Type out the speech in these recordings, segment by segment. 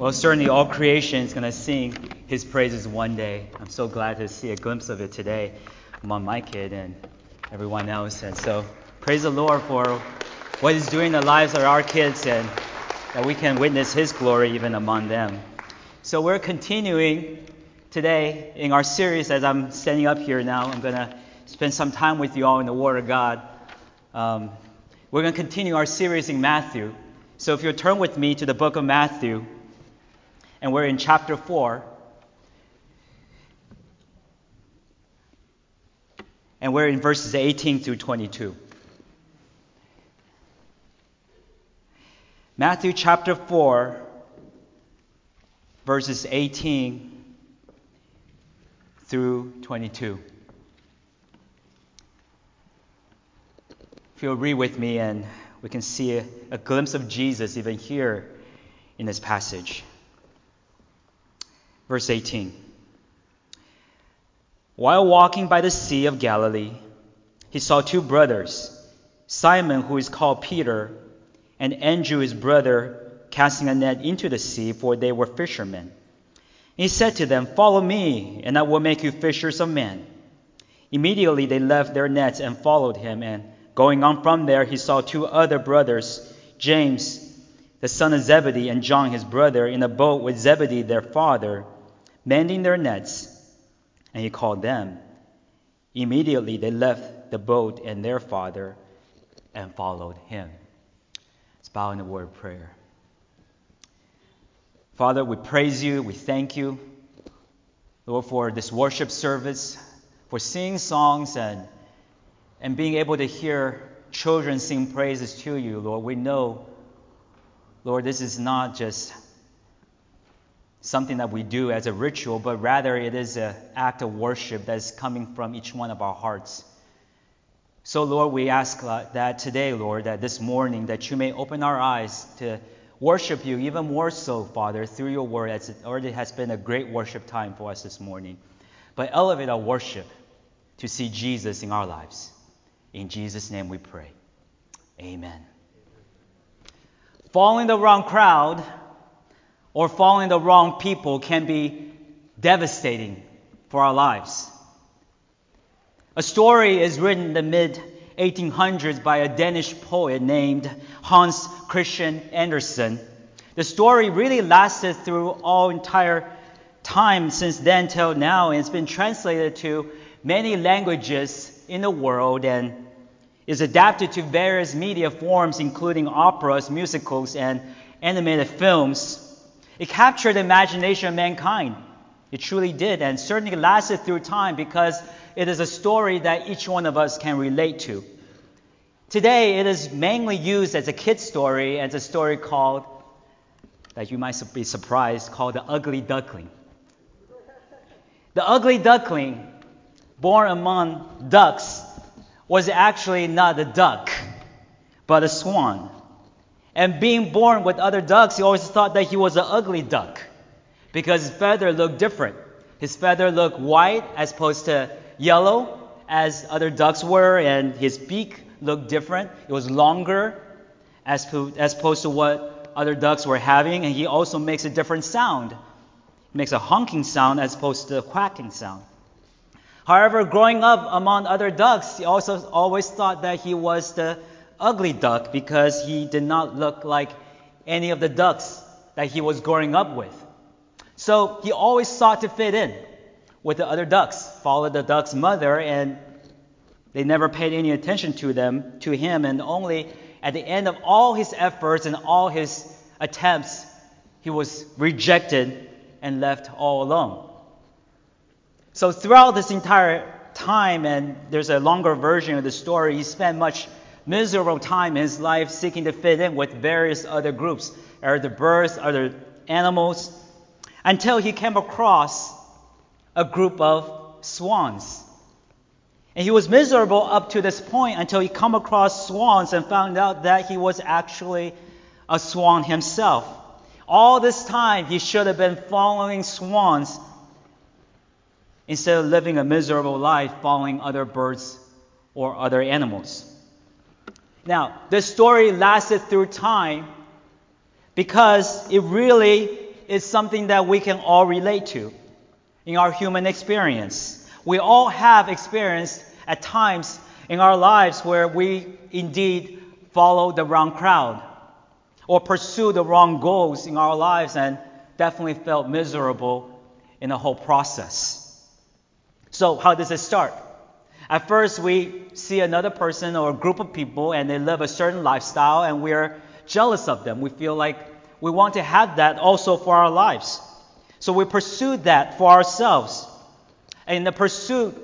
Well, certainly all creation is going to sing his praises one day. I'm so glad to see a glimpse of it today among my kid and everyone else. And so praise the Lord for what he's doing in the lives of our kids and that we can witness his glory even among them. So we're continuing today in our series as I'm standing up here now. I'm going to spend some time with you all in the Word of God. Um, we're going to continue our series in Matthew. So if you'll turn with me to the book of Matthew, and we're in chapter 4. And we're in verses 18 through 22. Matthew chapter 4, verses 18 through 22. If you'll read with me, and we can see a, a glimpse of Jesus even here in this passage. Verse 18. While walking by the Sea of Galilee, he saw two brothers, Simon, who is called Peter, and Andrew, his brother, casting a net into the sea, for they were fishermen. He said to them, Follow me, and I will make you fishers of men. Immediately they left their nets and followed him, and Going on from there, he saw two other brothers, James, the son of Zebedee, and John, his brother, in a boat with Zebedee, their father, mending their nets, and he called them. Immediately they left the boat and their father and followed him. Let's bow in the word of prayer. Father, we praise you, we thank you, Lord, for this worship service, for singing songs and and being able to hear children sing praises to you, Lord, we know, Lord, this is not just something that we do as a ritual, but rather it is an act of worship that is coming from each one of our hearts. So, Lord, we ask uh, that today, Lord, that this morning, that you may open our eyes to worship you even more so, Father, through your word, as it already has been a great worship time for us this morning. But elevate our worship to see Jesus in our lives. In Jesus' name we pray. Amen. Following the wrong crowd or following the wrong people can be devastating for our lives. A story is written in the mid 1800s by a Danish poet named Hans Christian Andersen. The story really lasted through all entire time since then till now, and it's been translated to many languages in the world and is adapted to various media forms, including operas, musicals, and animated films. It captured the imagination of mankind. It truly did, and certainly lasted through time because it is a story that each one of us can relate to. Today, it is mainly used as a kid's story, as a story called, that you might be surprised, called The Ugly Duckling. The Ugly Duckling born among ducks, was actually not a duck, but a swan. And being born with other ducks, he always thought that he was an ugly duck because his feather looked different. His feather looked white as opposed to yellow as other ducks were, and his beak looked different. It was longer as, as opposed to what other ducks were having, and he also makes a different sound. He makes a honking sound as opposed to a quacking sound. However, growing up among other ducks, he also always thought that he was the ugly duck because he did not look like any of the ducks that he was growing up with. So he always sought to fit in with the other ducks, followed the duck's mother, and they never paid any attention to them, to him, and only at the end of all his efforts and all his attempts, he was rejected and left all alone. So throughout this entire time, and there's a longer version of the story, he spent much miserable time in his life seeking to fit in with various other groups, other birds, other animals, until he came across a group of swans. And he was miserable up to this point until he come across swans and found out that he was actually a swan himself. All this time he should have been following swans instead of living a miserable life following other birds or other animals. Now, this story lasted through time because it really is something that we can all relate to in our human experience. We all have experienced at times in our lives where we indeed follow the wrong crowd or pursue the wrong goals in our lives and definitely felt miserable in the whole process. So, how does it start? At first, we see another person or a group of people and they live a certain lifestyle and we're jealous of them. We feel like we want to have that also for our lives. So we pursue that for ourselves. And in the pursuit,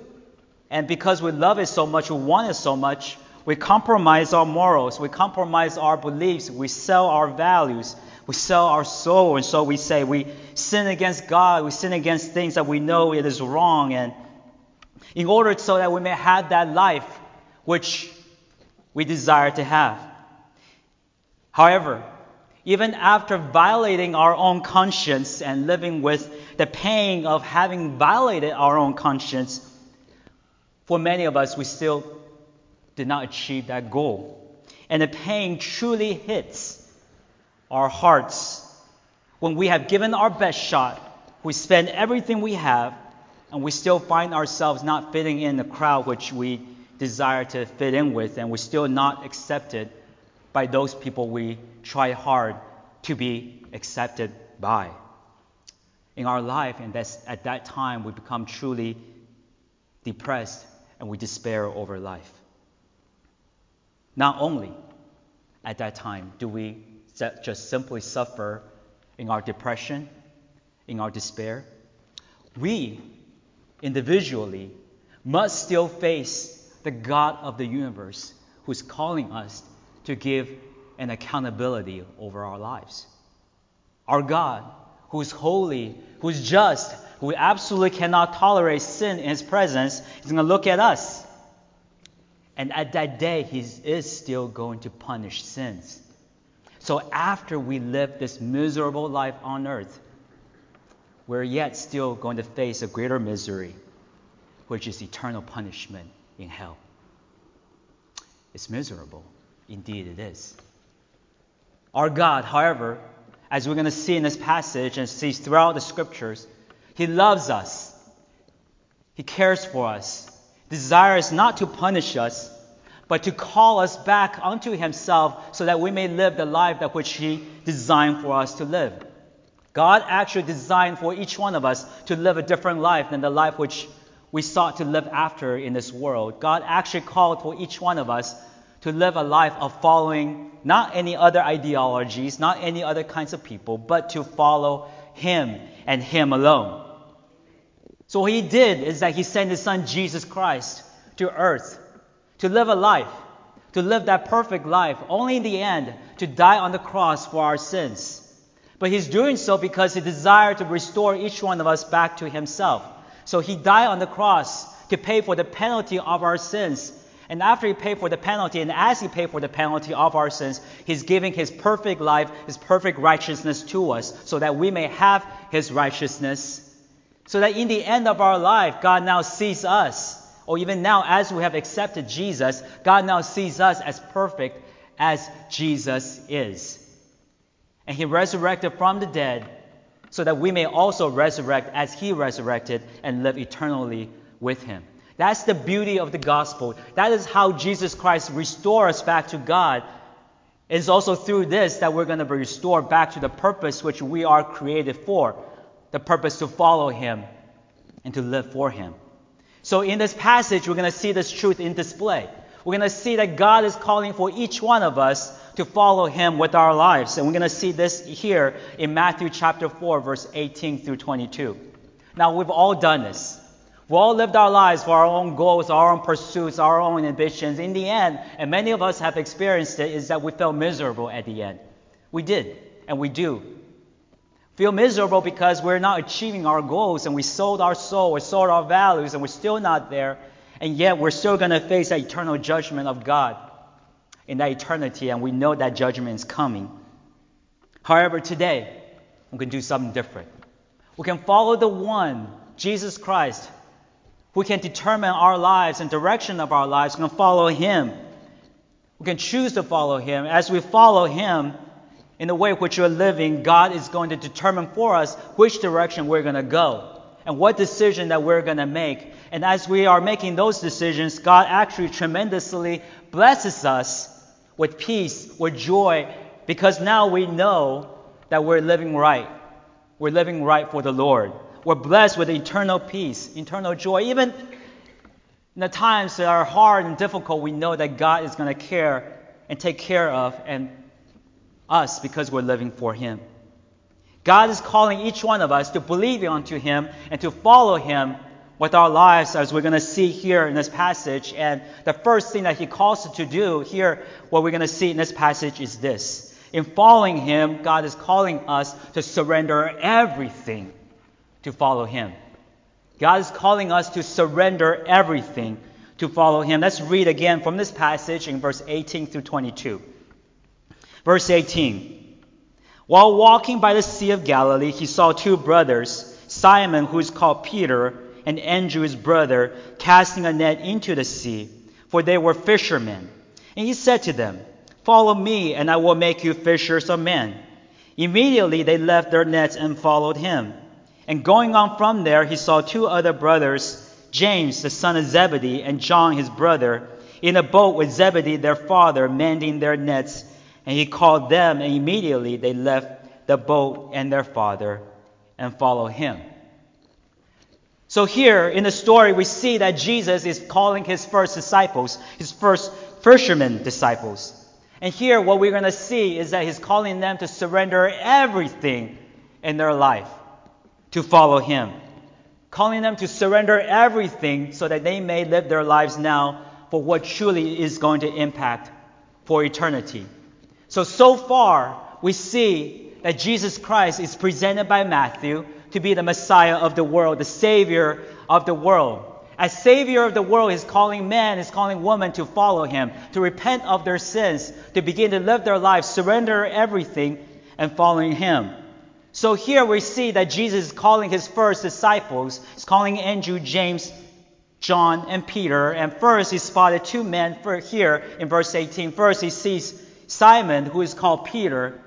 and because we love it so much, we want it so much, we compromise our morals, we compromise our beliefs, we sell our values, we sell our soul, and so we say we sin against God, we sin against things that we know it is wrong, and in order so that we may have that life which we desire to have. However, even after violating our own conscience and living with the pain of having violated our own conscience, for many of us, we still did not achieve that goal. And the pain truly hits our hearts when we have given our best shot, we spend everything we have, and we still find ourselves not fitting in the crowd which we desire to fit in with, and we're still not accepted by those people we try hard to be accepted by. In our life, and that's, at that time, we become truly depressed and we despair over life. Not only at that time do we just simply suffer in our depression, in our despair, we individually must still face the God of the universe who's calling us to give an accountability over our lives. Our God, who is holy, who is just, who absolutely cannot tolerate sin in his presence, is going to look at us. And at that day, he is still going to punish sins. So after we live this miserable life on earth, we're yet still going to face a greater misery, which is eternal punishment in hell. It's miserable. Indeed, it is. Our God, however, as we're going to see in this passage and see throughout the scriptures, He loves us. He cares for us, desires not to punish us, but to call us back unto Himself so that we may live the life that which He designed for us to live. God actually designed for each one of us to live a different life than the life which we sought to live after in this world. God actually called for each one of us to live a life of following not any other ideologies, not any other kinds of people, but to follow Him and Him alone. So what He did is that He sent His Son Jesus Christ to earth to live a life, to live that perfect life, only in the end to die on the cross for our sins. But he's doing so because he desired to restore each one of us back to himself. So he died on the cross to pay for the penalty of our sins. And after he paid for the penalty, and as he paid for the penalty of our sins, he's giving his perfect life, his perfect righteousness to us, so that we may have his righteousness. So that in the end of our life, God now sees us or even now as we have accepted Jesus, God now sees us as perfect as Jesus is. And He resurrected from the dead so that we may also resurrect as He resurrected and live eternally with Him. That's the beauty of the gospel. That is how Jesus Christ restores us back to God. It's also through this that we're going to be restored back to the purpose which we are created for the purpose to follow Him and to live for Him. So in this passage, we're going to see this truth in display. We're going to see that God is calling for each one of us to follow Him with our lives. And we're going to see this here in Matthew chapter 4, verse 18 through 22. Now, we've all done this. We've all lived our lives for our own goals, our own pursuits, our own ambitions. In the end, and many of us have experienced it, is that we felt miserable at the end. We did, and we do feel miserable because we're not achieving our goals and we sold our soul, we sold our values, and we're still not there. And yet we're still going to face that eternal judgment of God in that eternity, and we know that judgment is coming. However, today, we can do something different. We can follow the one, Jesus Christ, who can determine our lives and direction of our lives. We can follow him. We can choose to follow him. As we follow him, in the way which we're living, God is going to determine for us which direction we're going to go and what decision that we're going to make. And as we are making those decisions, God actually tremendously blesses us with peace, with joy, because now we know that we're living right. We're living right for the Lord. We're blessed with eternal peace, eternal joy. Even in the times that are hard and difficult, we know that God is going to care and take care of and us because we're living for Him. God is calling each one of us to believe unto Him and to follow Him with our lives, as we're going to see here in this passage. And the first thing that He calls us to do here, what we're going to see in this passage is this. In following Him, God is calling us to surrender everything to follow Him. God is calling us to surrender everything to follow Him. Let's read again from this passage in verse 18 through 22. Verse 18 While walking by the Sea of Galilee, he saw two brothers, Simon, who is called Peter, and Andrew, his brother, casting a net into the sea, for they were fishermen. And he said to them, Follow me, and I will make you fishers of men. Immediately they left their nets and followed him. And going on from there, he saw two other brothers, James, the son of Zebedee, and John, his brother, in a boat with Zebedee, their father, mending their nets. And he called them, and immediately they left the boat and their father and followed him. So here in the story, we see that Jesus is calling his first disciples, his first fishermen disciples. And here, what we're going to see is that he's calling them to surrender everything in their life to follow him. Calling them to surrender everything so that they may live their lives now for what truly is going to impact for eternity. So, so far, we see that Jesus Christ is presented by Matthew to be the Messiah of the world, the Savior of the world. As Savior of the world, He's calling men, He's calling women to follow Him, to repent of their sins, to begin to live their lives, surrender everything, and following Him. So here we see that Jesus is calling His first disciples. He's calling Andrew, James, John, and Peter. And first, He spotted two men here in verse 18. First, He sees Simon, who is called Peter,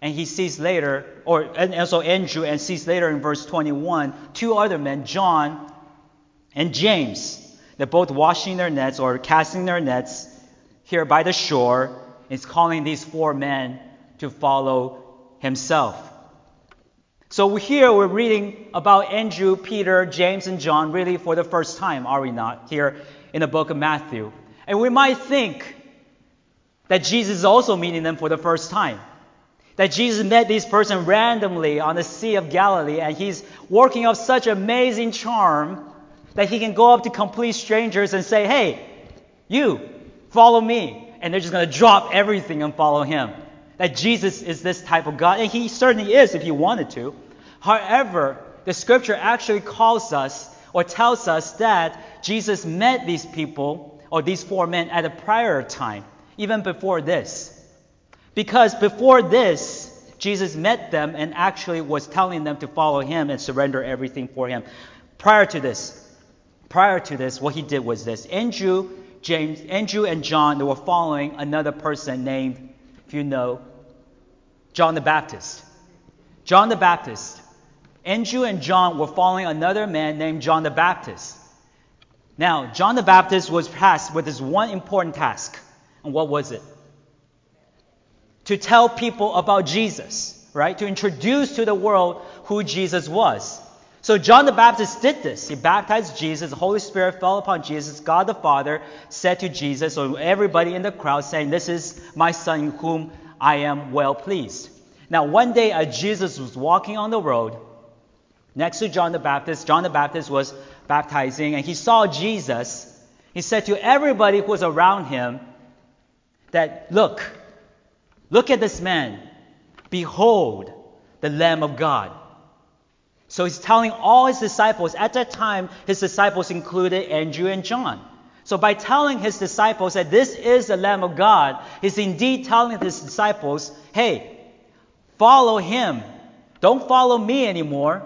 and he sees later, or and also Andrew, and sees later in verse 21, two other men, John and James. They're both washing their nets or casting their nets here by the shore. He's calling these four men to follow himself. So here we're reading about Andrew, Peter, James, and John really for the first time, are we not? Here in the book of Matthew. And we might think that Jesus is also meeting them for the first time. That Jesus met this person randomly on the Sea of Galilee, and he's working up such amazing charm that he can go up to complete strangers and say, Hey, you, follow me. And they're just going to drop everything and follow him. That Jesus is this type of God, and he certainly is if he wanted to. However, the scripture actually calls us or tells us that Jesus met these people or these four men at a prior time even before this. Because before this, Jesus met them and actually was telling them to follow him and surrender everything for him. Prior to this, prior to this, what he did was this. Andrew, James, Andrew and John, they were following another person named, if you know, John the Baptist. John the Baptist. Andrew and John were following another man named John the Baptist. Now, John the Baptist was tasked with this one important task. And what was it? To tell people about Jesus, right? To introduce to the world who Jesus was. So John the Baptist did this. He baptized Jesus. The Holy Spirit fell upon Jesus. God the Father said to Jesus, or everybody in the crowd, saying, This is my son in whom I am well pleased. Now, one day as Jesus was walking on the road next to John the Baptist, John the Baptist was baptizing, and he saw Jesus. He said to everybody who was around him, that, look, look at this man. Behold, the Lamb of God. So he's telling all his disciples, at that time, his disciples included Andrew and John. So by telling his disciples that this is the Lamb of God, he's indeed telling his disciples, hey, follow him. Don't follow me anymore.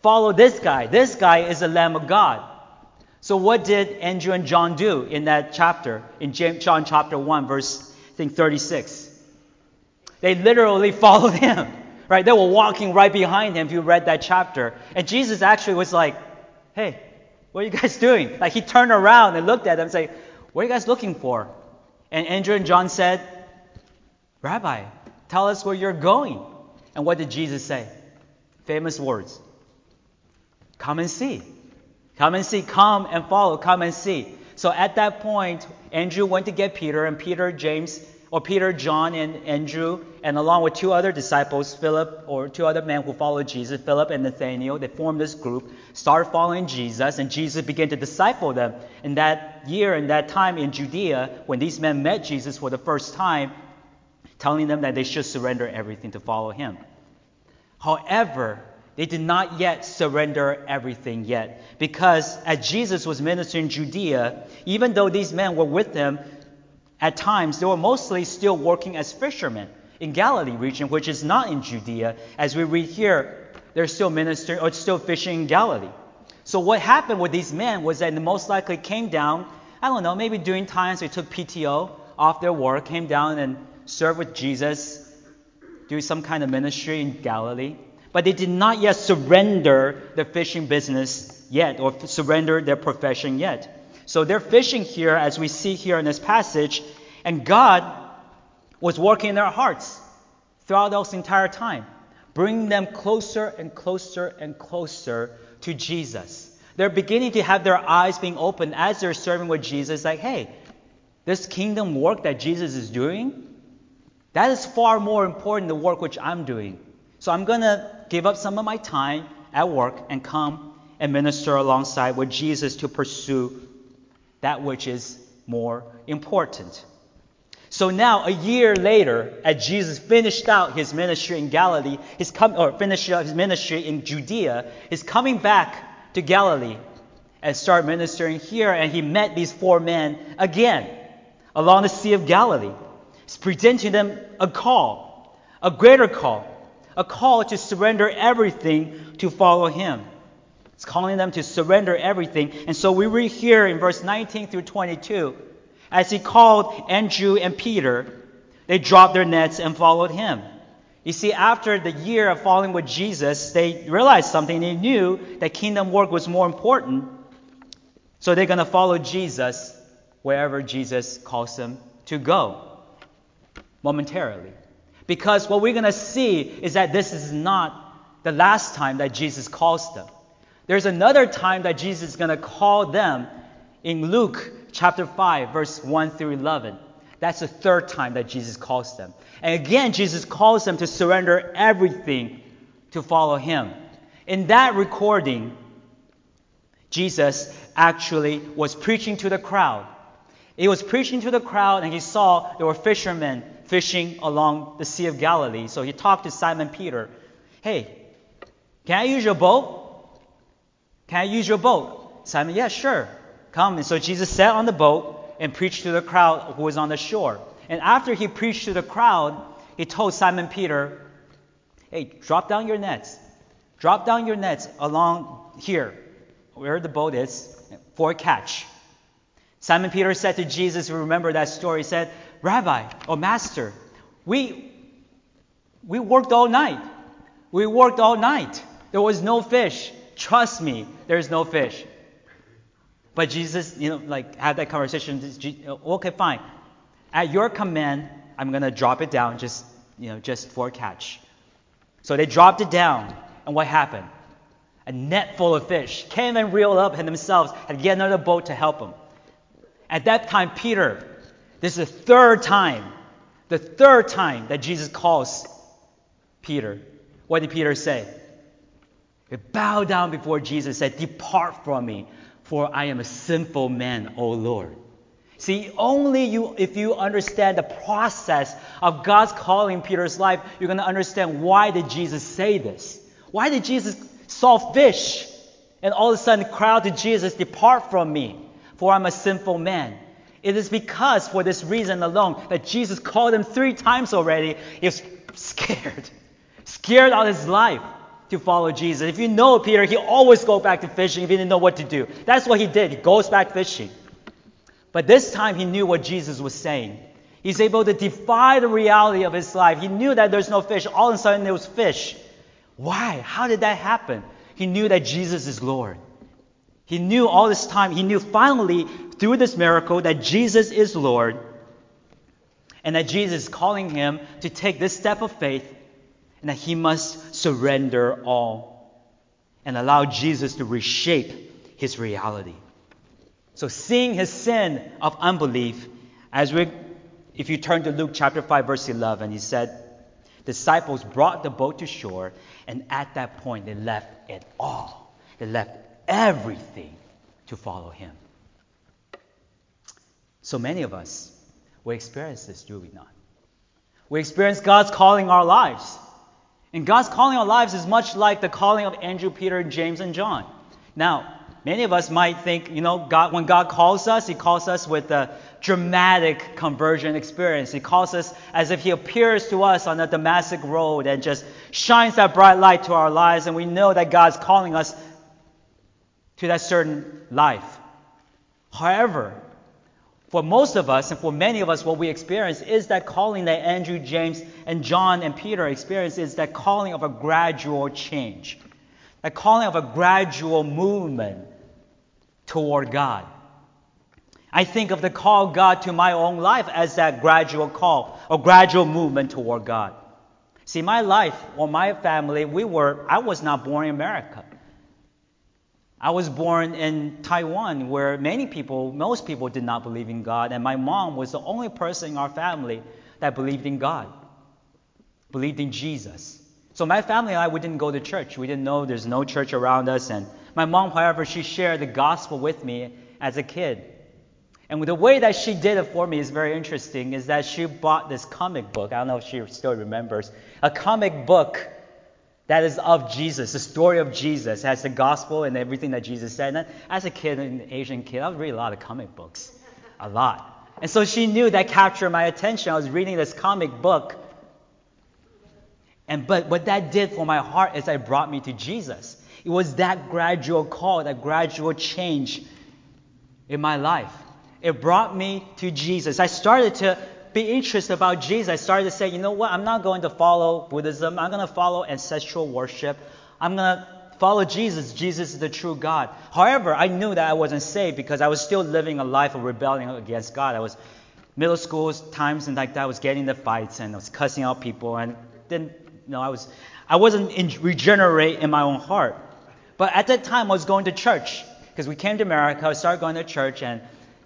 Follow this guy. This guy is the Lamb of God. So what did Andrew and John do in that chapter, in John chapter 1, verse I think 36? They literally followed him. Right? They were walking right behind him if you read that chapter. And Jesus actually was like, Hey, what are you guys doing? Like he turned around and looked at them and said, What are you guys looking for? And Andrew and John said, Rabbi, tell us where you're going. And what did Jesus say? Famous words. Come and see. Come and see. Come and follow. Come and see. So at that point, Andrew went to get Peter, and Peter, James, or Peter, John, and Andrew, and along with two other disciples, Philip, or two other men who followed Jesus, Philip and Nathaniel, they formed this group, started following Jesus, and Jesus began to disciple them. In that year, in that time in Judea, when these men met Jesus for the first time, telling them that they should surrender everything to follow him. However, they did not yet surrender everything yet. Because as Jesus was ministering in Judea, even though these men were with him, at times they were mostly still working as fishermen in Galilee region, which is not in Judea. As we read here, they're still ministering or still fishing in Galilee. So what happened with these men was that they most likely came down, I don't know, maybe during times they took PTO off their work, came down and served with Jesus, do some kind of ministry in Galilee but they did not yet surrender the fishing business yet, or surrender their profession yet. So they're fishing here, as we see here in this passage, and God was working in their hearts throughout this entire time, bringing them closer and closer and closer to Jesus. They're beginning to have their eyes being opened as they're serving with Jesus, like, hey, this kingdom work that Jesus is doing, that is far more important than the work which I'm doing. So I'm going to give up some of my time at work and come and minister alongside with Jesus to pursue that which is more important. So now, a year later, as Jesus finished out his ministry in Galilee, his com- or finished out his ministry in Judea, he's coming back to Galilee and start ministering here, and he met these four men again along the Sea of Galilee. He's presenting them a call, a greater call, a call to surrender everything to follow him. It's calling them to surrender everything. And so we read here in verse 19 through 22 as he called Andrew and Peter, they dropped their nets and followed him. You see, after the year of following with Jesus, they realized something. They knew that kingdom work was more important. So they're going to follow Jesus wherever Jesus calls them to go momentarily. Because what we're going to see is that this is not the last time that Jesus calls them. There's another time that Jesus is going to call them in Luke chapter 5, verse 1 through 11. That's the third time that Jesus calls them. And again, Jesus calls them to surrender everything to follow him. In that recording, Jesus actually was preaching to the crowd. He was preaching to the crowd, and he saw there were fishermen fishing along the Sea of Galilee. So he talked to Simon Peter. Hey, can I use your boat? Can I use your boat? Simon, yeah, sure. Come. And so Jesus sat on the boat and preached to the crowd who was on the shore. And after he preached to the crowd, he told Simon Peter, Hey, drop down your nets. Drop down your nets along here, where the boat is, for a catch. Simon Peter said to Jesus, remember that story, said, Rabbi or Master, we, we worked all night. We worked all night. There was no fish. Trust me, there's no fish. But Jesus, you know, like had that conversation. Okay, fine. At your command, I'm gonna drop it down, just you know, just for a catch. So they dropped it down, and what happened? A net full of fish came and reeled up and themselves had to get another boat to help them. At that time, Peter, this is the third time, the third time that Jesus calls Peter. What did Peter say? He bowed down before Jesus and said, Depart from me, for I am a sinful man, O Lord. See, only you, if you understand the process of God's calling Peter's life, you're going to understand why did Jesus say this? Why did Jesus saw fish and all of a sudden cry to Jesus, Depart from me, for I'm a sinful man. It is because, for this reason alone, that Jesus called him three times already. He was scared, scared out his life to follow Jesus. If you know Peter, he always go back to fishing if he didn't know what to do. That's what he did. He goes back fishing. But this time he knew what Jesus was saying. He's able to defy the reality of his life. He knew that there's no fish. All of a sudden, there was fish. Why? How did that happen? He knew that Jesus is Lord. He knew all this time, he knew finally through this miracle that Jesus is Lord and that Jesus is calling him to take this step of faith and that he must surrender all and allow Jesus to reshape his reality. So, seeing his sin of unbelief, as we if you turn to Luke chapter 5, verse 11, he said, Disciples brought the boat to shore, and at that point they left it all. They left everything to follow him. So many of us, we experience this, do we not? We experience God's calling our lives. And God's calling our lives is much like the calling of Andrew, Peter, James, and John. Now, Many of us might think, you know, God, when God calls us, He calls us with a dramatic conversion experience. He calls us as if He appears to us on the Damascus road and just shines that bright light to our lives, and we know that God's calling us to that certain life. However, for most of us and for many of us, what we experience is that calling that Andrew, James, and John and Peter experience is that calling of a gradual change, a calling of a gradual movement toward God. I think of the call God to my own life as that gradual call, a gradual movement toward God. See, my life or my family, we were, I was not born in America. I was born in Taiwan, where many people, most people did not believe in God, and my mom was the only person in our family that believed in God, believed in Jesus. So my family and I, we didn't go to church. We didn't know there's no church around us, and my mom, however, she shared the gospel with me as a kid. And the way that she did it for me is very interesting, is that she bought this comic book. I don't know if she still remembers. A comic book that is of Jesus, the story of Jesus, has the gospel and everything that Jesus said. And as a kid, an Asian kid, I would read a lot of comic books. A lot. And so she knew that captured my attention. I was reading this comic book. And but what that did for my heart is it brought me to Jesus. It was that gradual call, that gradual change in my life. It brought me to Jesus. I started to be interested about Jesus. I started to say, you know what? I'm not going to follow Buddhism. I'm going to follow ancestral worship. I'm going to follow Jesus. Jesus is the true God. However, I knew that I wasn't saved because I was still living a life of rebellion against God. I was middle school times and like that. I was getting the fights and I was cussing out people and didn't, you know, I was, I wasn't in, regenerate in my own heart. But at that time, I was going to church because we came to America. I started going to church, and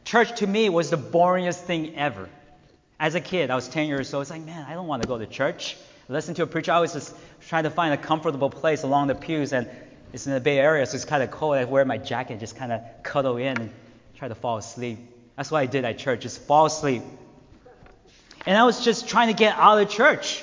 church to me was the boringest thing ever. As a kid, I was 10 years old. It's like, man, I don't want to go to church. Listen to a preacher. I was just trying to find a comfortable place along the pews, and it's in the Bay Area, so it's kind of cold. I wear my jacket, just kind of cuddle in and try to fall asleep. That's what I did at church, just fall asleep. And I was just trying to get out of church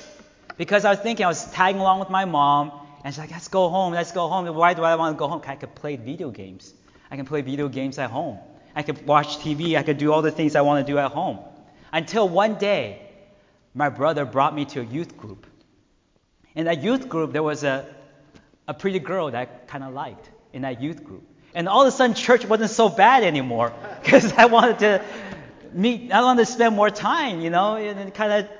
because I was thinking I was tagging along with my mom and she's like, let's go home, let's go home. Why do I want to go home? I could play video games. I can play video games at home. I could watch TV. I could do all the things I want to do at home. Until one day, my brother brought me to a youth group. In that youth group, there was a, a pretty girl that I kind of liked in that youth group. And all of a sudden, church wasn't so bad anymore because I wanted to meet, I wanted to spend more time, you know, and kind of,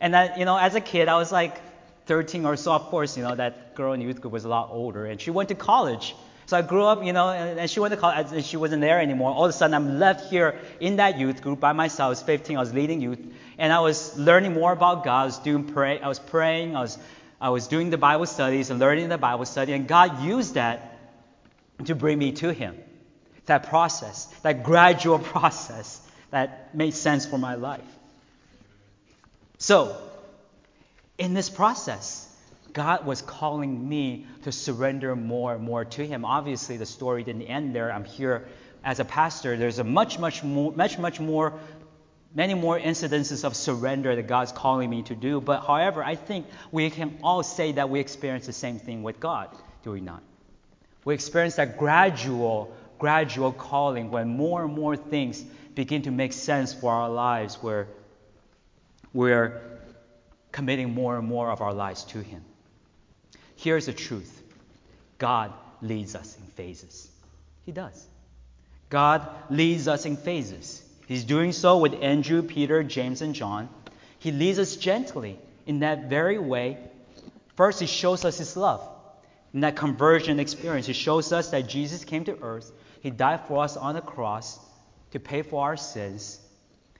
and that, you know, as a kid, I was like, 13 or so, of course, you know, that girl in the youth group was a lot older, and she went to college. So I grew up, you know, and, she went to college, and she wasn't there anymore. All of a sudden, I'm left here in that youth group by myself. I was 15, I was leading youth, and I was learning more about God. I was doing pray, I was praying, I was, I was doing the Bible studies and learning the Bible study, and God used that to bring me to Him. That process, that gradual process that made sense for my life. So, in this process, God was calling me to surrender more and more to Him. Obviously, the story didn't end there. I'm here as a pastor. There's a much, much more, much, much more, many more incidences of surrender that God's calling me to do. But however, I think we can all say that we experience the same thing with God, do we not? We experience that gradual, gradual calling when more and more things begin to make sense for our lives, where we're committing more and more of our lives to Him. Here's the truth God leads us in phases. He does. God leads us in phases. He's doing so with Andrew, Peter, James, and John. He leads us gently in that very way. First, he shows us his love. In that conversion experience, he shows us that Jesus came to earth. He died for us on the cross to pay for our sins.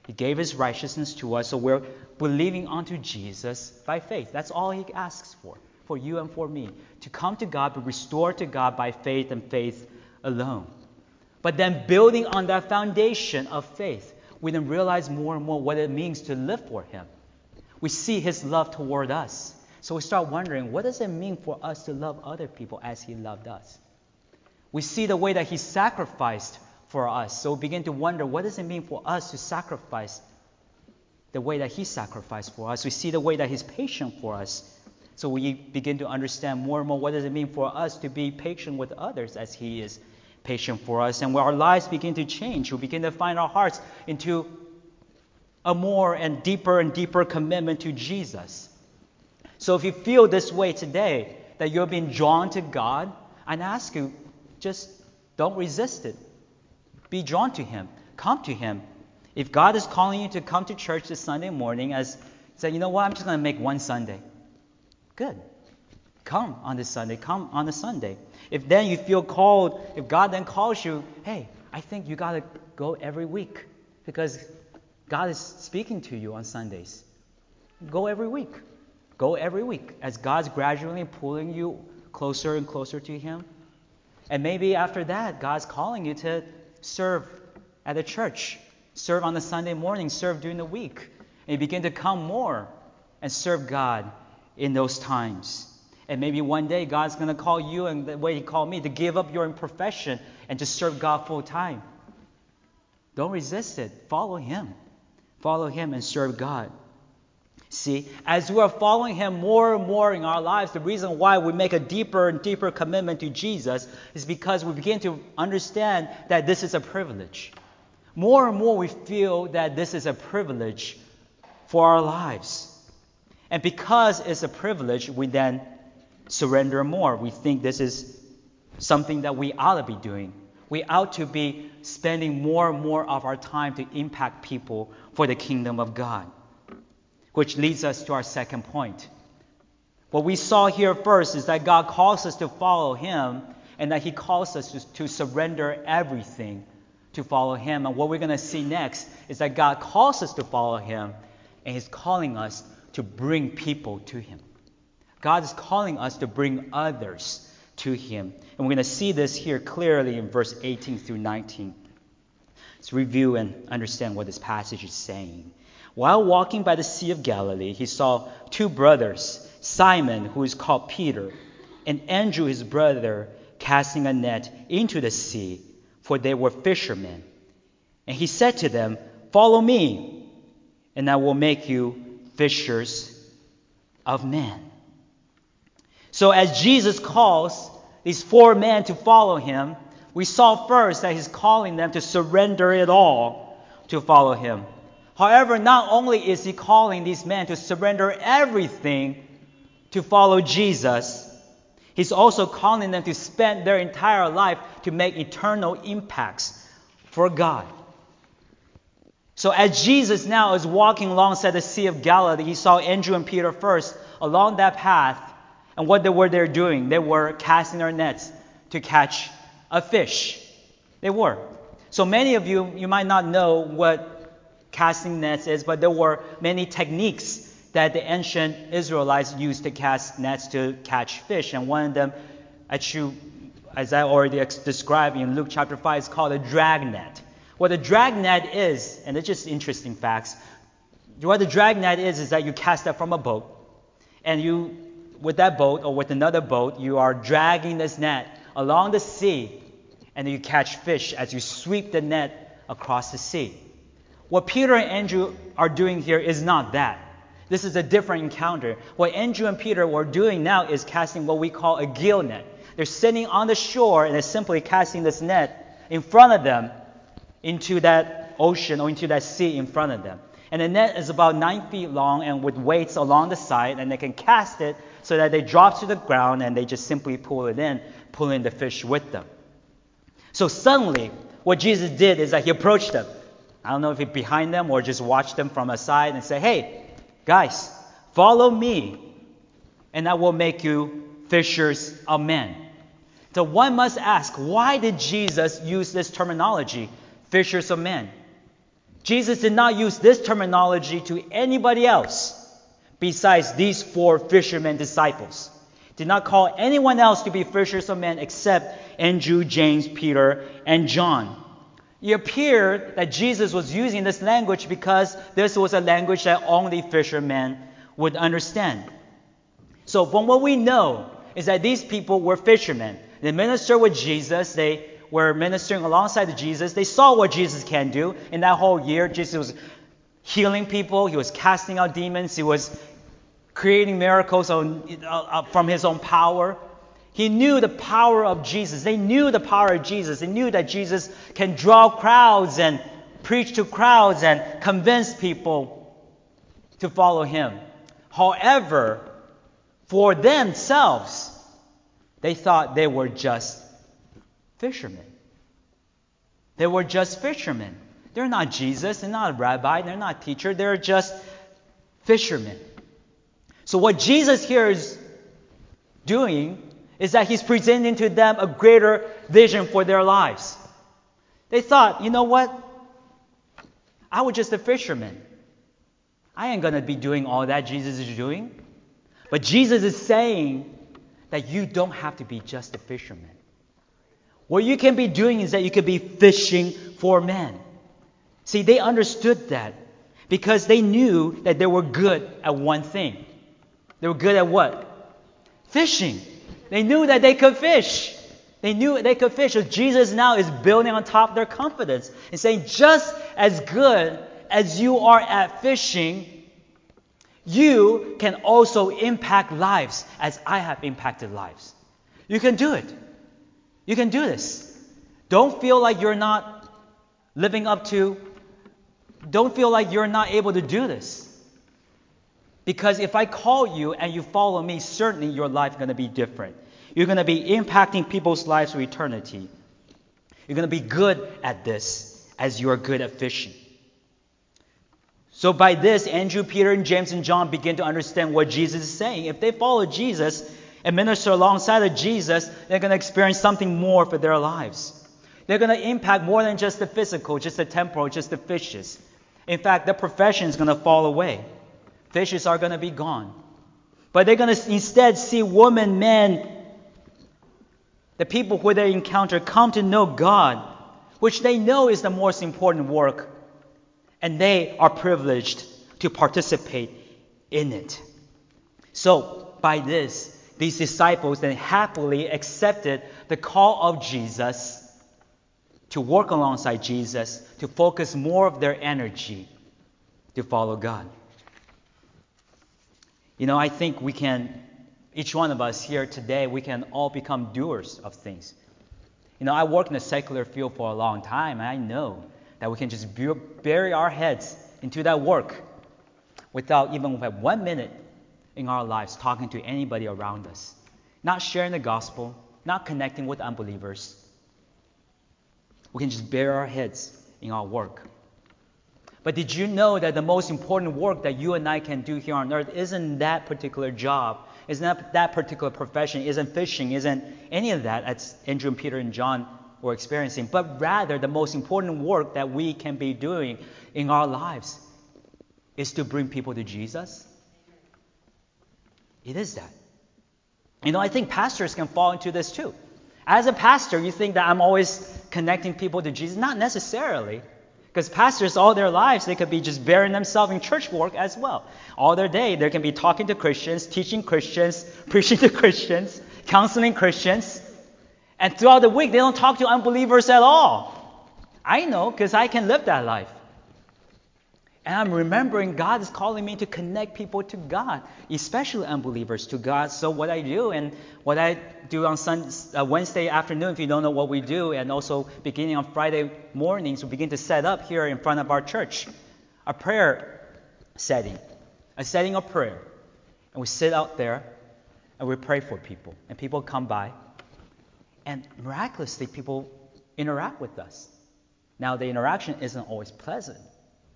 He gave his righteousness to us, so we're believing unto Jesus by faith. That's all he asks for, for you and for me. To come to God, be restored to God by faith and faith alone. But then building on that foundation of faith, we then realize more and more what it means to live for him. We see his love toward us. So we start wondering, what does it mean for us to love other people as he loved us? We see the way that he sacrificed for us. So we begin to wonder, what does it mean for us to sacrifice the way that he sacrificed for us? We see the way that he's patient for us. So we begin to understand more and more what does it mean for us to be patient with others as he is patient for us. And where our lives begin to change, we begin to find our hearts into a more and deeper and deeper commitment to Jesus. So if you feel this way today, that you're being drawn to God, I ask you, just don't resist it. Be drawn to Him. Come to Him. If God is calling you to come to church this Sunday morning, as say, you know what, I'm just going to make one Sunday. Good. Come on this Sunday. Come on the Sunday. If then you feel called, if God then calls you, hey, I think you got to go every week because God is speaking to you on Sundays. Go every week. Go every week as God's gradually pulling you closer and closer to Him. And maybe after that, God's calling you to serve at the church, serve on the Sunday morning, serve during the week. And you begin to come more and serve God in those times. And maybe one day God's going to call you, and the way He called me, to give up your profession and to serve God full time. Don't resist it. Follow Him. Follow Him and serve God. See, as we are following Him more and more in our lives, the reason why we make a deeper and deeper commitment to Jesus is because we begin to understand that this is a privilege. More and more we feel that this is a privilege for our lives. And because it's a privilege, we then surrender more. We think this is something that we ought to be doing. We ought to be spending more and more of our time to impact people for the kingdom of God. Which leads us to our second point. What we saw here first is that God calls us to follow Him and that He calls us to, to surrender everything to follow Him. And what we're going to see next is that God calls us to follow Him and He's calling us to bring people to Him. God is calling us to bring others to Him. And we're going to see this here clearly in verse 18 through 19. Let's review and understand what this passage is saying. While walking by the Sea of Galilee, he saw two brothers, Simon, who is called Peter, and Andrew, his brother, casting a net into the sea, for they were fishermen. And he said to them, Follow me, and I will make you fishers of men. So, as Jesus calls these four men to follow him, we saw first that he's calling them to surrender it all to follow him. However, not only is he calling these men to surrender everything to follow Jesus, he's also calling them to spend their entire life to make eternal impacts for God. So, as Jesus now is walking alongside the Sea of Galilee, he saw Andrew and Peter first along that path and what they were there doing? They were casting their nets to catch a fish. They were. So many of you, you might not know what casting nets is, but there were many techniques that the ancient Israelites used to cast nets to catch fish. And one of them, as, you, as I already described in Luke chapter 5, is called a drag net. What a drag net is, and it's just interesting facts, what a drag net is, is that you cast it from a boat, and you with that boat or with another boat, you are dragging this net along the sea and you catch fish as you sweep the net across the sea. What Peter and Andrew are doing here is not that. This is a different encounter. What Andrew and Peter were doing now is casting what we call a gill net. They're sitting on the shore and they're simply casting this net in front of them into that ocean or into that sea in front of them. And the net is about nine feet long and with weights along the side, and they can cast it so that they drop to the ground and they just simply pull it in, pulling the fish with them. So suddenly, what Jesus did is that he approached them. I don't know if it's behind them or just watch them from a side and say, hey, guys, follow me, and I will make you fishers of men. So one must ask, why did Jesus use this terminology, fishers of men? Jesus did not use this terminology to anybody else besides these four fishermen disciples. Did not call anyone else to be fishers of men except Andrew, James, Peter, and John. It appeared that Jesus was using this language because this was a language that only fishermen would understand. So, from what we know, is that these people were fishermen. They ministered with Jesus. They were ministering alongside Jesus. They saw what Jesus can do. In that whole year, Jesus was healing people. He was casting out demons. He was creating miracles on, uh, uh, from his own power. He knew the power of Jesus. They knew the power of Jesus. They knew that Jesus can draw crowds and preach to crowds and convince people to follow him. However, for themselves, they thought they were just fishermen. They were just fishermen. They're not Jesus, they're not a rabbi, they're not a teacher, they're just fishermen. So, what Jesus here is doing is that he's presenting to them a greater vision for their lives. They thought, you know what? I was just a fisherman. I ain't going to be doing all that Jesus is doing. But Jesus is saying that you don't have to be just a fisherman. What you can be doing is that you could be fishing for men. See, they understood that because they knew that they were good at one thing. They were good at what? Fishing. They knew that they could fish. They knew they could fish. So Jesus now is building on top of their confidence and saying, just as good as you are at fishing, you can also impact lives as I have impacted lives. You can do it. You can do this. Don't feel like you're not living up to, don't feel like you're not able to do this. Because if I call you and you follow me, certainly your life is going to be different. You're going to be impacting people's lives for eternity. You're going to be good at this as you are good at fishing. So by this, Andrew, Peter, and James and John begin to understand what Jesus is saying. If they follow Jesus and minister alongside of Jesus, they're going to experience something more for their lives. They're going to impact more than just the physical, just the temporal, just the fishes. In fact, their profession is going to fall away. Fishes are going to be gone. But they're going to instead see women, men, the people who they encounter come to know God, which they know is the most important work and they are privileged to participate in it. So, by this, these disciples then happily accepted the call of Jesus to work alongside Jesus, to focus more of their energy to follow God. You know, I think we can, each one of us here today, we can all become doers of things. You know, I worked in the secular field for a long time, and I know that we can just bury our heads into that work without even one minute in our lives talking to anybody around us, not sharing the gospel, not connecting with unbelievers. We can just bury our heads in our work. But did you know that the most important work that you and I can do here on earth isn't that particular job, isn't that, that particular profession, isn't fishing, isn't any of that, as Andrew and Peter and John we're experiencing, but rather the most important work that we can be doing in our lives is to bring people to Jesus. It is that. You know, I think pastors can fall into this too. As a pastor, you think that I'm always connecting people to Jesus. Not necessarily. Because pastors, all their lives, they could be just burying themselves in church work as well. All their day, they can be talking to Christians, teaching Christians, preaching to Christians, counseling Christians. And throughout the week, they don't talk to unbelievers at all. I know because I can live that life. And I'm remembering God is calling me to connect people to God, especially unbelievers to God. So what I do and what I do on Sunday, uh, Wednesday afternoon, if you don't know what we do, and also beginning on Friday mornings, we begin to set up here in front of our church a prayer setting, a setting of prayer. And we sit out there and we pray for people. And people come by and miraculously, people interact with us. Now, the interaction isn't always pleasant,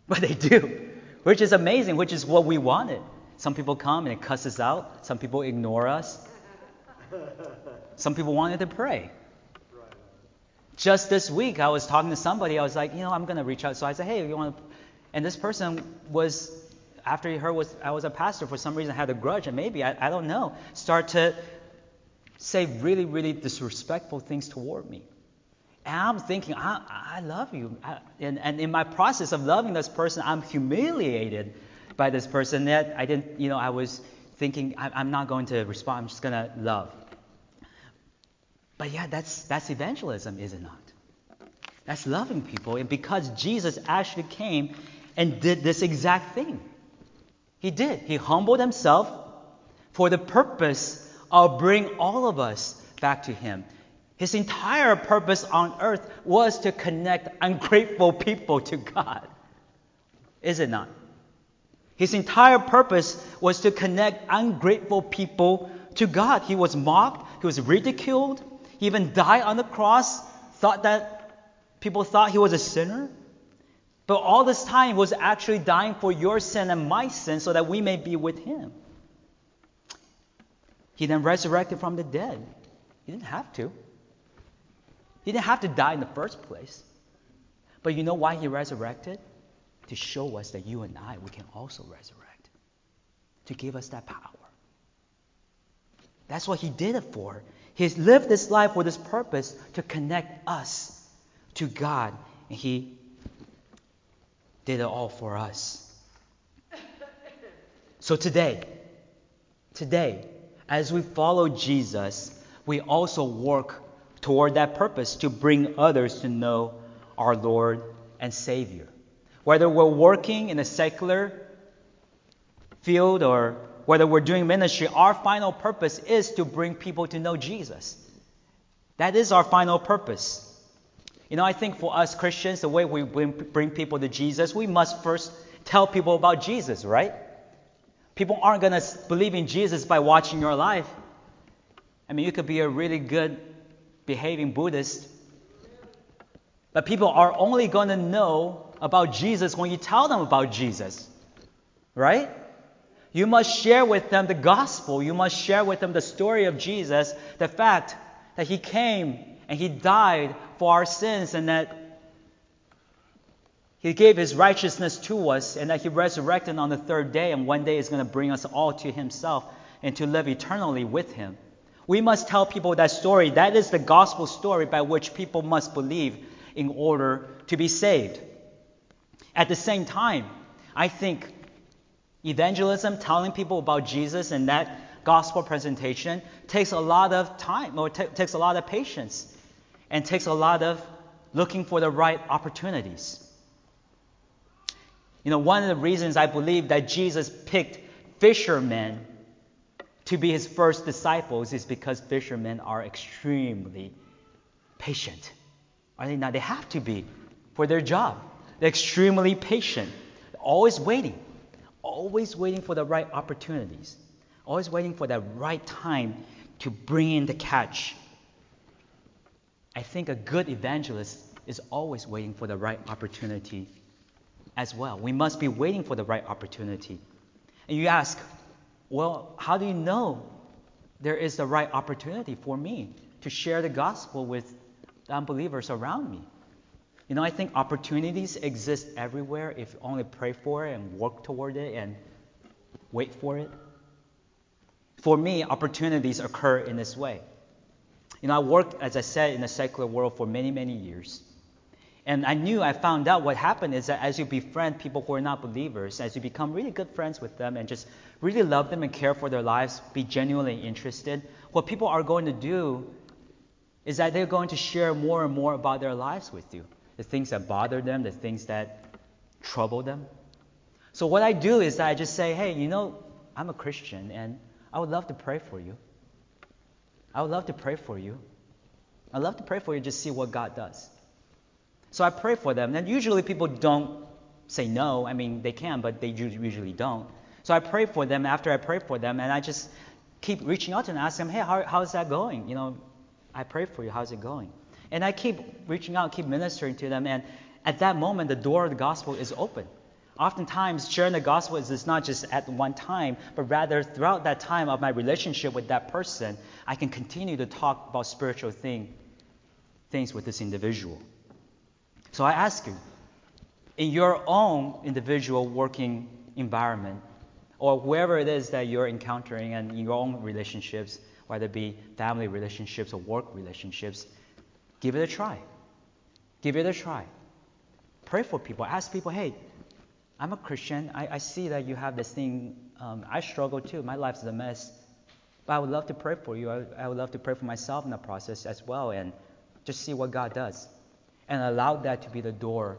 but they do, which is amazing, which is what we wanted. Some people come and it cuss us out. Some people ignore us. Some people wanted to pray. Just this week, I was talking to somebody. I was like, you know, I'm going to reach out. So I said, hey, you want to. And this person was, after he heard was, I was a pastor, for some reason had a grudge, and maybe, I, I don't know, start to say really, really disrespectful things toward me. And I'm thinking, I, I love you. I, and, and in my process of loving this person, I'm humiliated by this person that I didn't, you know, I was thinking, I, I'm not going to respond, I'm just going to love. But yeah, that's, that's evangelism, is it not? That's loving people. And because Jesus actually came and did this exact thing. He did. He humbled himself for the purpose of bringing all of us back to him. His entire purpose on earth was to connect ungrateful people to God. Is it not? His entire purpose was to connect ungrateful people to God. He was mocked, he was ridiculed, he even died on the cross, thought that people thought he was a sinner. But all this time he was actually dying for your sin and my sin so that we may be with him. He then resurrected from the dead. He didn't have to. He didn't have to die in the first place. But you know why he resurrected? To show us that you and I, we can also resurrect. To give us that power. That's what he did it for. He's lived this life for this purpose to connect us to God. And he did it all for us. So today, today, as we follow Jesus, we also work toward that purpose to bring others to know our Lord and Savior. Whether we're working in a secular field or whether we're doing ministry, our final purpose is to bring people to know Jesus. That is our final purpose. You know, I think for us Christians, the way we bring people to Jesus, we must first tell people about Jesus, right? People aren't going to believe in Jesus by watching your life. I mean, you could be a really good behaving Buddhist, but people are only going to know about Jesus when you tell them about Jesus, right? You must share with them the gospel. You must share with them the story of Jesus, the fact that he came and he died for our sins and that he gave his righteousness to us and that he resurrected on the third day and one day is going to bring us all to himself and to live eternally with him. We must tell people that story. That is the gospel story by which people must believe in order to be saved. At the same time, I think evangelism, telling people about Jesus and that gospel presentation, takes a lot of time or t- takes a lot of patience and takes a lot of looking for the right opportunities. You know, one of the reasons I believe that Jesus picked fishermen to be his first disciples is because fishermen are extremely patient. Are they not? They have to be for their job. They're extremely patient, always waiting, always waiting for the right opportunities, always waiting for the right time to bring in the catch. I think a good evangelist is always waiting for the right opportunity as well. We must be waiting for the right opportunity. And you ask, well, how do you know there is the right opportunity for me to share the gospel with the unbelievers around me? You know, I think opportunities exist everywhere if you only pray for it and work toward it and wait for it. For me, opportunities occur in this way. You know, I worked, as I said, in the secular world for many, many years. And I knew, I found out what happened is that as you befriend people who are not believers, as you become really good friends with them and just really love them and care for their lives, be genuinely interested, what people are going to do is that they're going to share more and more about their lives with you the things that bother them, the things that trouble them. So, what I do is I just say, hey, you know, I'm a Christian and I would love to pray for you. I would love to pray for you. I'd love to pray for you, just see what God does. So I pray for them. And usually people don't say no. I mean, they can, but they usually don't. So I pray for them after I pray for them, and I just keep reaching out to them and ask them, hey, how, how's that going? You know, I pray for you. How's it going? And I keep reaching out, keep ministering to them. And at that moment, the door of the gospel is open. Oftentimes, sharing the gospel is not just at one time, but rather throughout that time of my relationship with that person, I can continue to talk about spiritual thing, things with this individual. So I ask you, in your own individual working environment, or wherever it is that you're encountering and in your own relationships, whether it be family relationships or work relationships, give it a try. Give it a try. Pray for people. Ask people, hey, I'm a Christian. I, I see that you have this thing. Um, I struggle too. My life's a mess. But I would love to pray for you. I, I would love to pray for myself in the process as well and just see what God does. And allow that to be the door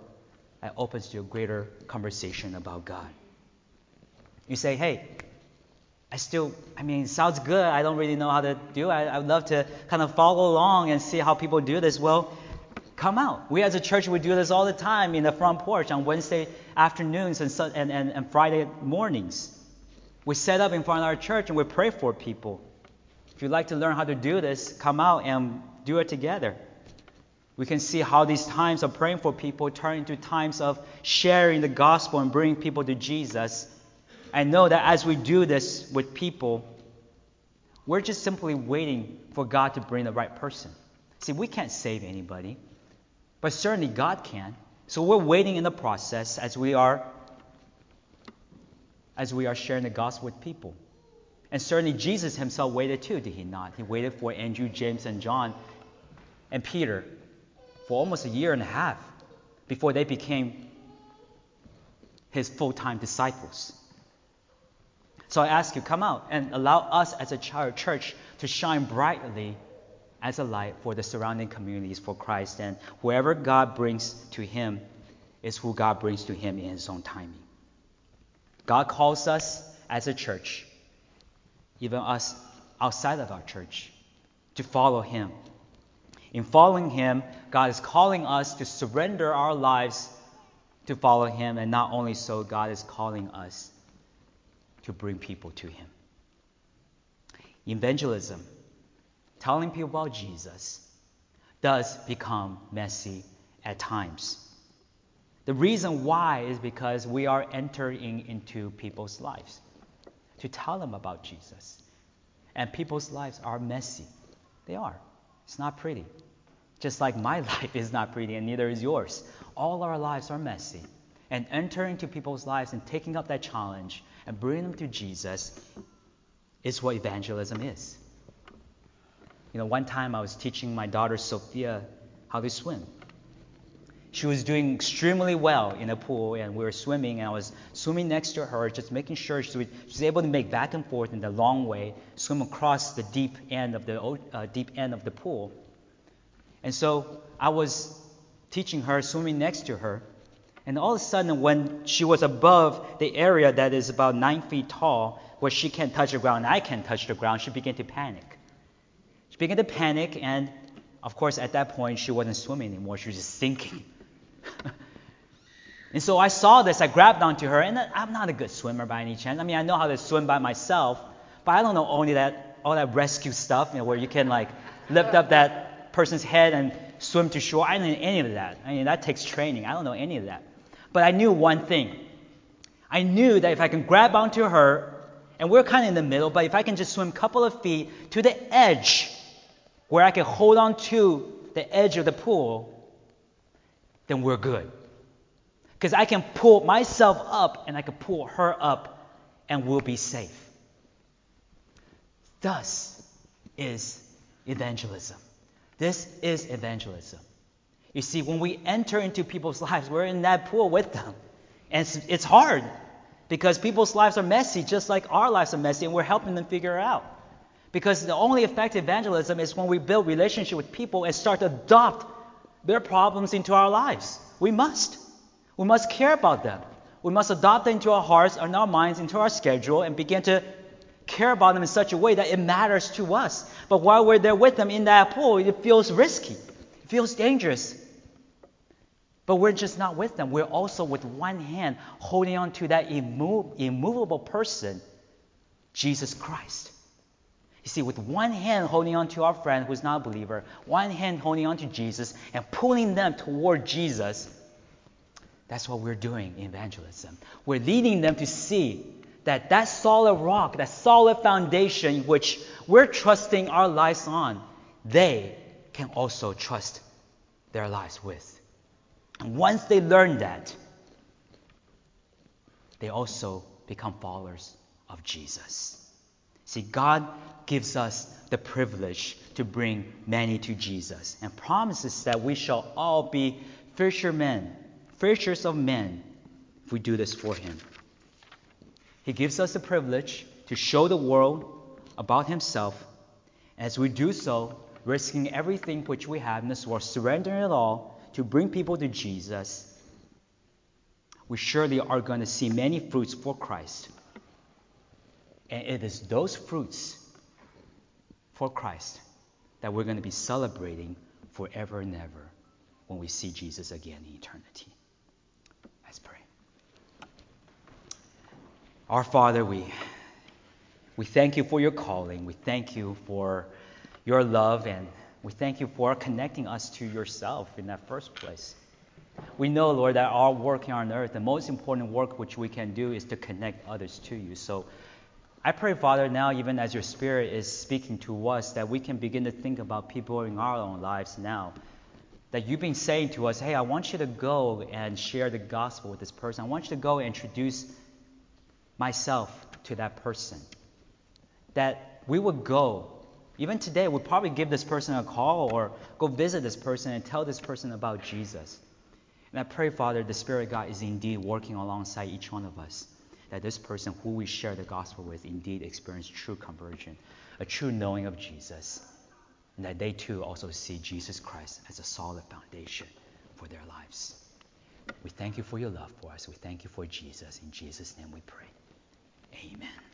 that opens to a greater conversation about God. You say, hey, I still, I mean, sounds good. I don't really know how to do it. I, I would love to kind of follow along and see how people do this. Well, come out. We as a church, we do this all the time in the front porch on Wednesday afternoons and, and, and, and Friday mornings. We set up in front of our church and we pray for people. If you'd like to learn how to do this, come out and do it together. We can see how these times of praying for people turn into times of sharing the gospel and bringing people to Jesus. And know that as we do this with people, we're just simply waiting for God to bring the right person. See, we can't save anybody, but certainly God can. So we're waiting in the process as we are as we are sharing the gospel with people. And certainly Jesus himself waited too, did he not? He waited for Andrew, James, and John and Peter for almost a year and a half before they became his full time disciples. So I ask you, come out and allow us as a church to shine brightly as a light for the surrounding communities for Christ. And whoever God brings to him is who God brings to him in his own timing. God calls us as a church, even us outside of our church, to follow him in following Him, God is calling us to surrender our lives to follow Him, and not only so, God is calling us to bring people to Him. Evangelism, telling people about Jesus, does become messy at times. The reason why is because we are entering into people's lives to tell them about Jesus. And people's lives are messy. They are. It's not pretty. Just like my life is not pretty and neither is yours. All our lives are messy. And entering into people's lives and taking up that challenge and bringing them to Jesus is what evangelism is. You know, one time I was teaching my daughter Sophia how to swim. She was doing extremely well in a pool, and we were swimming, and I was swimming next to her, just making sure she was, she was able to make back and forth in the long way, swim across the deep end of the uh, deep end of the pool. And so I was teaching her, swimming next to her. And all of a sudden, when she was above the area that is about nine feet tall, where she can't touch the ground, and I can't touch the ground, she began to panic. She began to panic, and of course, at that point, she wasn't swimming anymore, she was just sinking. and so I saw this, I grabbed onto her, and I'm not a good swimmer by any chance. I mean, I know how to swim by myself, but I don't know only that all that rescue stuff, you know, where you can like lift up that person's head and swim to shore. I didn't know any of that. I mean, that takes training. I don't know any of that. But I knew one thing. I knew that if I can grab onto her, and we're kind of in the middle, but if I can just swim a couple of feet to the edge where I can hold on to the edge of the pool, then we're good. Because I can pull myself up and I can pull her up and we'll be safe. Thus is evangelism. This is evangelism. You see, when we enter into people's lives, we're in that pool with them. And it's, it's hard because people's lives are messy, just like our lives are messy, and we're helping them figure it out. Because the only effective evangelism is when we build relationship with people and start to adopt their problems into our lives. We must. We must care about them. We must adopt them into our hearts and our minds, into our schedule, and begin to care about them in such a way that it matters to us. But while we're there with them in that pool, it feels risky, it feels dangerous. But we're just not with them. We're also with one hand holding on to that immov- immovable person, Jesus Christ. You see, with one hand holding on to our friend who's not a believer, one hand holding on to Jesus and pulling them toward Jesus, That's what we're doing in evangelism. We're leading them to see that that solid rock, that solid foundation which we're trusting our lives on, they can also trust their lives with. And once they learn that, they also become followers of Jesus. See, God gives us the privilege to bring many to Jesus and promises that we shall all be fishermen, fishers of men, if we do this for Him. He gives us the privilege to show the world about Himself. As we do so, risking everything which we have in this world, surrendering it all to bring people to Jesus, we surely are going to see many fruits for Christ. And it is those fruits for Christ that we're going to be celebrating forever and ever when we see Jesus again in eternity. Let's pray. Our Father, we, we thank you for your calling. We thank you for your love, and we thank you for connecting us to yourself in that first place. We know, Lord, that our work here on earth, the most important work which we can do is to connect others to you. So I pray, Father, now, even as your Spirit is speaking to us, that we can begin to think about people in our own lives now. That you've been saying to us, hey, I want you to go and share the gospel with this person. I want you to go and introduce myself to that person. That we would go. Even today, we'll probably give this person a call or go visit this person and tell this person about Jesus. And I pray, Father, the Spirit of God is indeed working alongside each one of us. That this person who we share the gospel with indeed experience true conversion, a true knowing of Jesus. And that they too also see Jesus Christ as a solid foundation for their lives. We thank you for your love for us. We thank you for Jesus. In Jesus' name we pray. Amen.